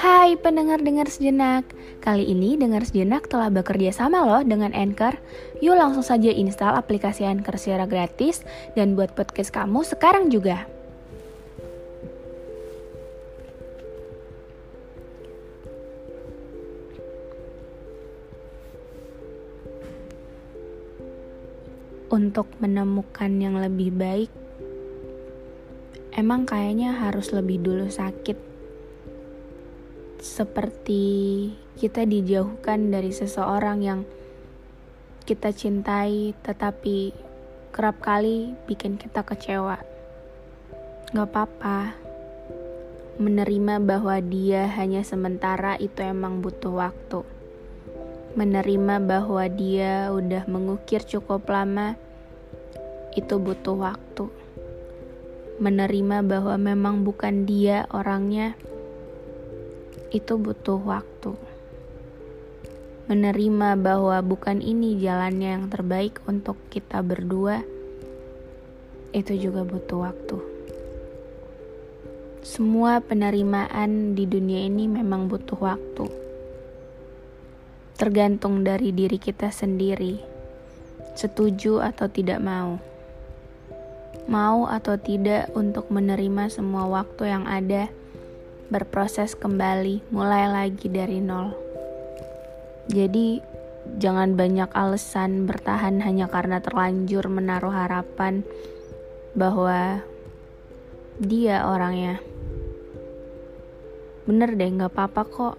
Hai pendengar-dengar sejenak. Kali ini Dengar Sejenak telah bekerja sama loh dengan Anchor. Yuk langsung saja install aplikasi Anchor secara gratis Dan buat podcast kamu sekarang juga. Untuk menemukan yang lebih baik Emang kayaknya harus lebih dulu sakit seperti kita dijauhkan dari seseorang yang kita cintai, tetapi kerap kali bikin kita kecewa. Gak apa-apa, menerima bahwa dia hanya sementara itu emang butuh waktu. Menerima bahwa dia udah mengukir cukup lama, itu butuh waktu. Menerima bahwa memang bukan dia orangnya itu butuh waktu. Menerima bahwa bukan ini jalannya yang terbaik untuk kita berdua, itu juga butuh waktu. Semua penerimaan di dunia ini memang butuh waktu. Tergantung dari diri kita sendiri, setuju atau tidak mau. Mau atau tidak untuk menerima semua waktu yang ada berproses kembali, mulai lagi dari nol. Jadi, jangan banyak alasan bertahan hanya karena terlanjur menaruh harapan bahwa dia orangnya. Bener deh, gak apa-apa kok.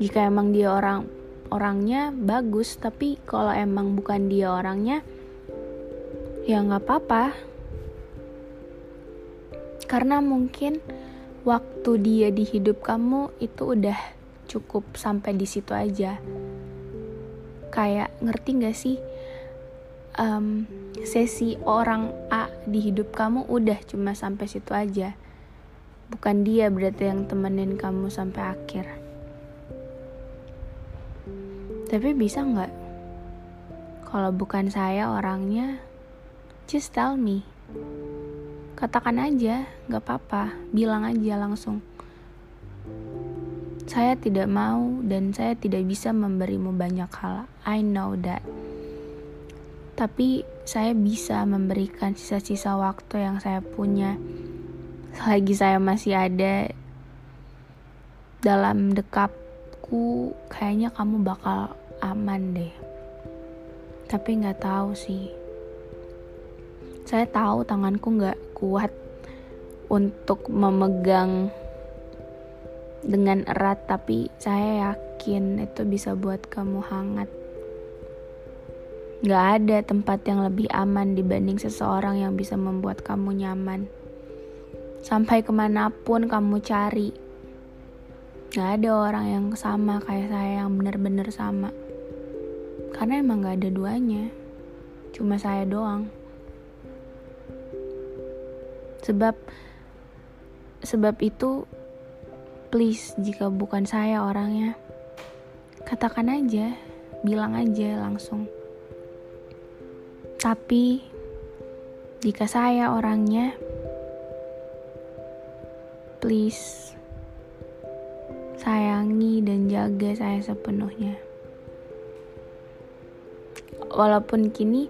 Jika emang dia orang orangnya bagus, tapi kalau emang bukan dia orangnya, ya gak apa-apa. Karena mungkin waktu dia di hidup kamu itu udah cukup sampai di situ aja. Kayak ngerti gak sih? Um, sesi orang A di hidup kamu udah cuma sampai situ aja. Bukan dia berarti yang temenin kamu sampai akhir. Tapi bisa nggak? Kalau bukan saya orangnya, just tell me katakan aja, gak apa-apa, bilang aja langsung. Saya tidak mau dan saya tidak bisa memberimu banyak hal. I know that. Tapi saya bisa memberikan sisa-sisa waktu yang saya punya. Selagi saya masih ada dalam dekapku, kayaknya kamu bakal aman deh. Tapi nggak tahu sih. Saya tahu tanganku nggak kuat untuk memegang dengan erat tapi saya yakin itu bisa buat kamu hangat Gak ada tempat yang lebih aman dibanding seseorang yang bisa membuat kamu nyaman. Sampai ke mana pun kamu cari, gak ada orang yang sama kayak saya yang benar-benar sama. Karena emang gak ada duanya, cuma saya doang sebab sebab itu please jika bukan saya orangnya katakan aja bilang aja langsung. Tapi jika saya orangnya please sayangi dan jaga saya sepenuhnya. Walaupun kini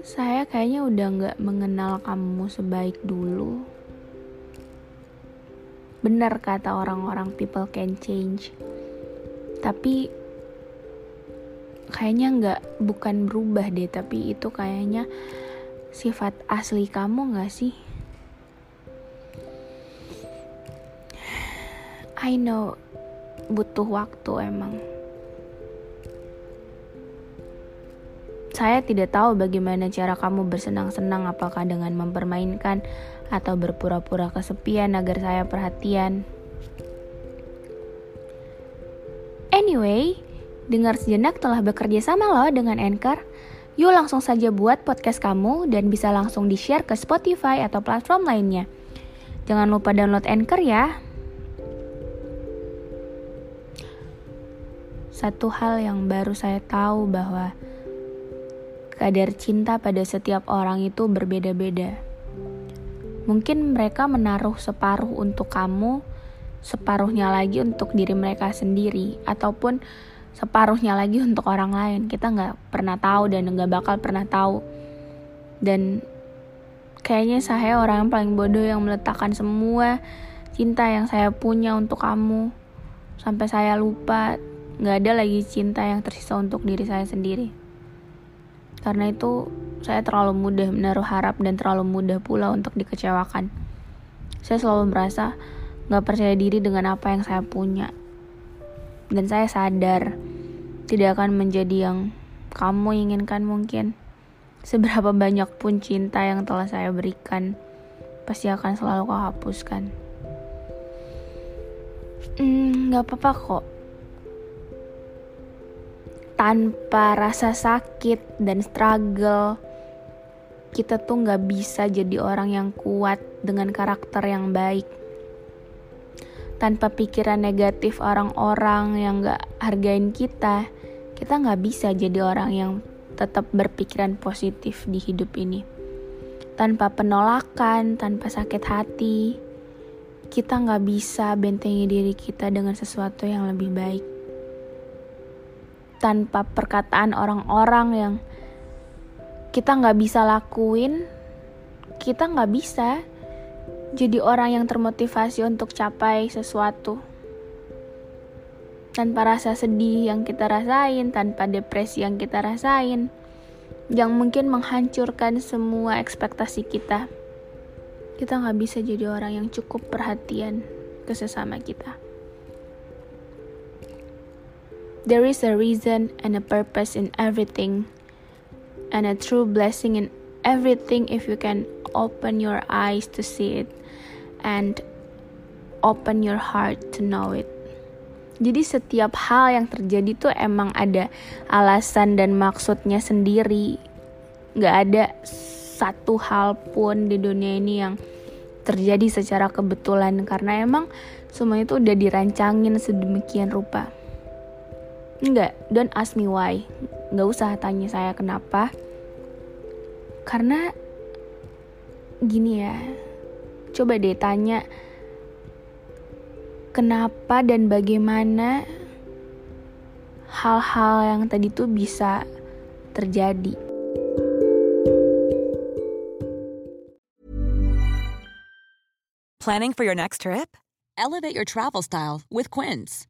saya kayaknya udah nggak mengenal kamu sebaik dulu. Benar kata orang-orang people can change. Tapi kayaknya nggak bukan berubah deh, tapi itu kayaknya sifat asli kamu nggak sih? I know butuh waktu emang. Saya tidak tahu bagaimana cara kamu bersenang-senang, apakah dengan mempermainkan atau berpura-pura kesepian agar saya perhatian. Anyway, dengar sejenak telah bekerja sama loh dengan Anchor. Yuk langsung saja buat podcast kamu dan bisa langsung di-share ke Spotify atau platform lainnya. Jangan lupa download Anchor ya. Satu hal yang baru saya tahu bahwa kadar cinta pada setiap orang itu berbeda-beda. Mungkin mereka menaruh separuh untuk kamu, separuhnya lagi untuk diri mereka sendiri, ataupun separuhnya lagi untuk orang lain. Kita nggak pernah tahu dan nggak bakal pernah tahu. Dan kayaknya saya orang yang paling bodoh yang meletakkan semua cinta yang saya punya untuk kamu sampai saya lupa nggak ada lagi cinta yang tersisa untuk diri saya sendiri. Karena itu saya terlalu mudah menaruh harap dan terlalu mudah pula untuk dikecewakan. Saya selalu merasa gak percaya diri dengan apa yang saya punya. Dan saya sadar tidak akan menjadi yang kamu inginkan mungkin. Seberapa banyak pun cinta yang telah saya berikan, pasti akan selalu kau hapuskan. Hmm, gak apa-apa kok tanpa rasa sakit dan struggle kita tuh nggak bisa jadi orang yang kuat dengan karakter yang baik. Tanpa pikiran negatif orang-orang yang nggak hargain kita kita nggak bisa jadi orang yang tetap berpikiran positif di hidup ini. Tanpa penolakan tanpa sakit hati kita nggak bisa bentengi diri kita dengan sesuatu yang lebih baik tanpa perkataan orang-orang yang kita nggak bisa lakuin, kita nggak bisa jadi orang yang termotivasi untuk capai sesuatu. Tanpa rasa sedih yang kita rasain, tanpa depresi yang kita rasain, yang mungkin menghancurkan semua ekspektasi kita. Kita nggak bisa jadi orang yang cukup perhatian ke sesama kita. There is a reason and a purpose in everything, and a true blessing in everything if you can open your eyes to see it and open your heart to know it. Jadi setiap hal yang terjadi tuh emang ada alasan dan maksudnya sendiri. Gak ada satu hal pun di dunia ini yang terjadi secara kebetulan karena emang semua itu udah dirancangin sedemikian rupa. Enggak, don't ask me why. Nggak usah tanya saya kenapa. Karena gini ya, coba deh tanya kenapa dan bagaimana hal-hal yang tadi tuh bisa terjadi. Planning for your next trip? Elevate your travel style with Quince.